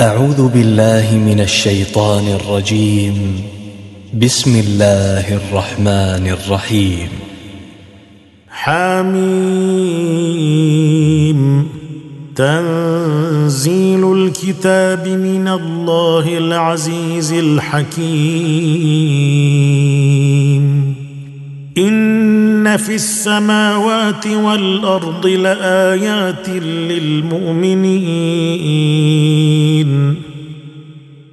أعوذ بالله من الشيطان الرجيم. بسم الله الرحمن الرحيم. حميم. تنزيل الكتاب من الله العزيز الحكيم. إن في السماوات والأرض لآيات للمؤمنين.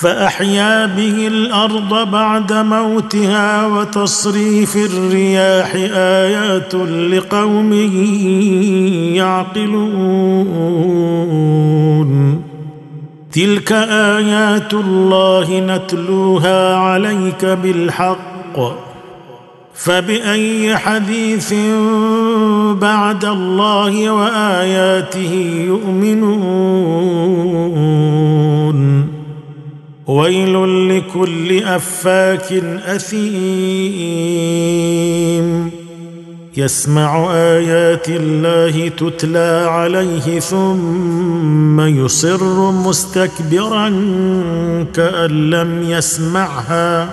فأحيا به الأرض بعد موتها وتصريف الرياح آيات لقوم يعقلون. تلك آيات الله نتلوها عليك بالحق. فبأي حديث بعد الله وآياته يؤمنون؟ ويل لكل أفاك أثيم. يسمع آيات الله تتلى عليه ثم يصر مستكبرا كأن لم يسمعها.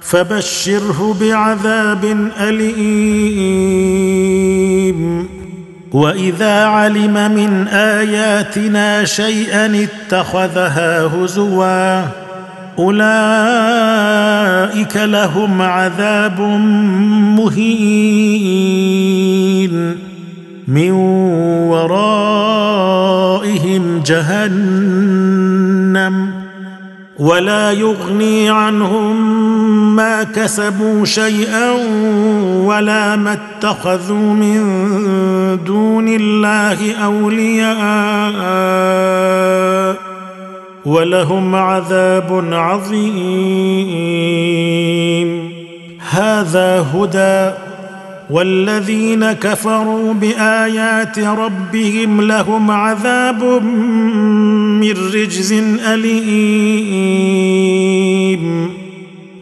فبشره بعذاب أليم. واذا علم من اياتنا شيئا اتخذها هزوا اولئك لهم عذاب مهين من ورائهم جهنم ولا يغني عنهم ما كسبوا شيئا ولا ما اتخذوا من الله أولياء ولهم عذاب عظيم. هذا هدى والذين كفروا بآيات ربهم لهم عذاب من رجز أليم.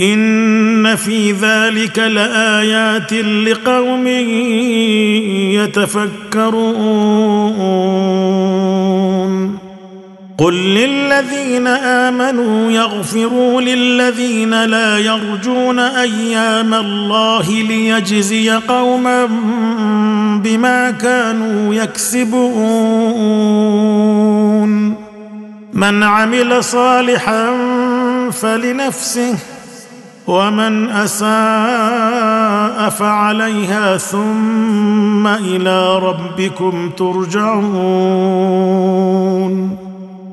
ان في ذلك لايات لقوم يتفكرون قل للذين امنوا يغفروا للذين لا يرجون أيام الله ليجزي قوما بما كانوا يكسبون من عمل صالحا فلنفسه ومن أساء فعليها ثم إلى ربكم ترجعون.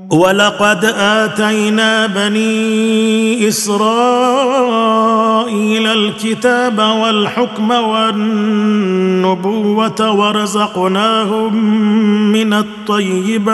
ولقد آتينا بني إسرائيل الكتاب والحكم والنبوة ورزقناهم من الطيبات.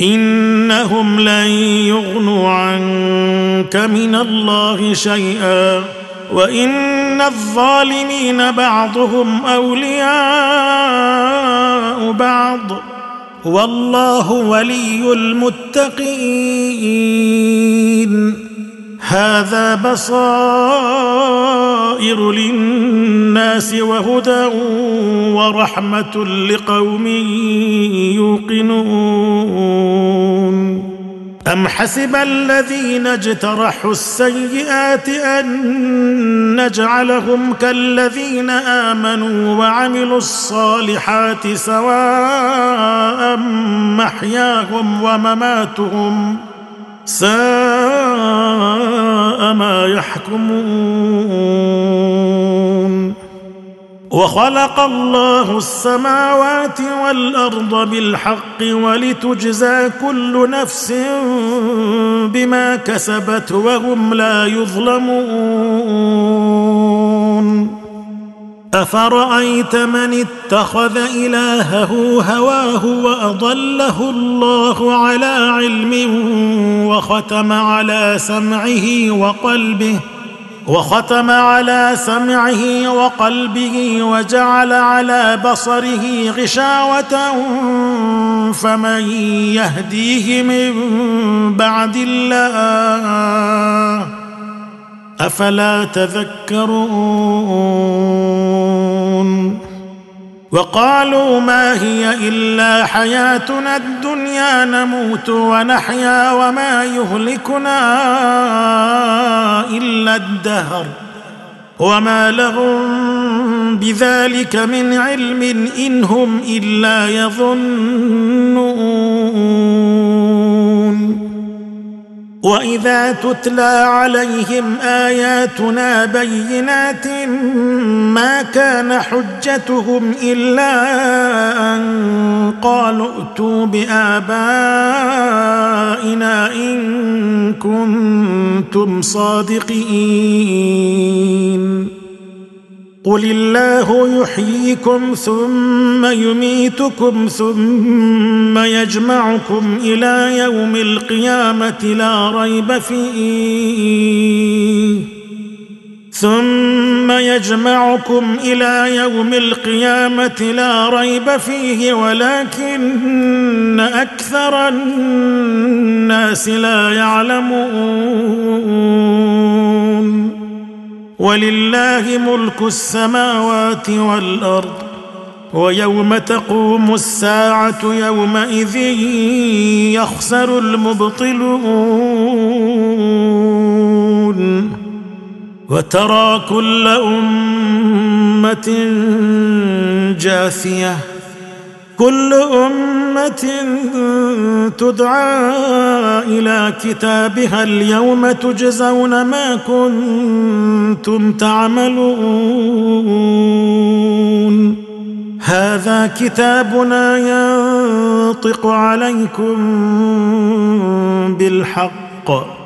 إنهم لن يغنوا عنك من الله شيئا وإن الظالمين بعضهم أولياء بعض والله ولي المتقين هذا بصائر للناس وهدى ورحمة لقوم يوقنون. أم حسب الذين اجترحوا السيئات أن نجعلهم كالذين آمنوا وعملوا الصالحات سواء محياهم ومماتهم. ساء يحكمون. وخلق الله السماوات والأرض بالحق ولتجزى كل نفس بما كسبت وهم لا يظلمون. أفرأيت من اتخذ إلهه هواه وأضله الله على علم وختم على سمعه وقلبه وختم على سمعه وقلبه وجعل على بصره غشاوة فمن يهديه من بعد الله أفلا تذكرون وقالوا ما هي إلا حياتنا الدنيا نموت ونحيا وما يهلكنا إلا الدهر وما لهم بذلك من علم إن هم إلا يظنون وإذا تتلى عليهم آياتنا بينات ما كان حجتهم إلا أن قالوا ائتوا بآبائنا إن كنتم صادقين. قل الله يحييكم ثم يميتكم ثم يجمعكم إلى يوم القيامه لا ريب فيه. ثم يجمعكم إلى يوم القيامة لا ريب فيه ولكن أكثر الناس لا يعلمون. ولله ملك السماوات والأرض ويوم تقوم الساعة يومئذ يخسر المبطلون. وترى كل أمة جاثية كل أمة تدعى إلى كتابها اليوم تجزون ما كنتم تعملون. هذا كتابنا ينطق عليكم بالحق.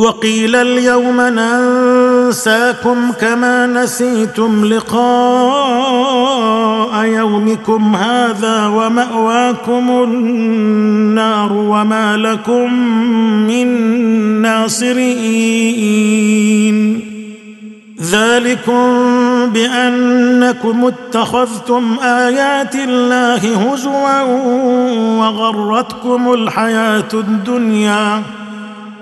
وقيل اليوم ننساكم كما نسيتم لقاء يومكم هذا ومأواكم النار وما لكم من ناصرين. ذلكم بأنكم اتخذتم آيات الله هزوا وغرتكم الحياة الدنيا.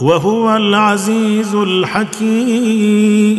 وهو العزيز الحكيم.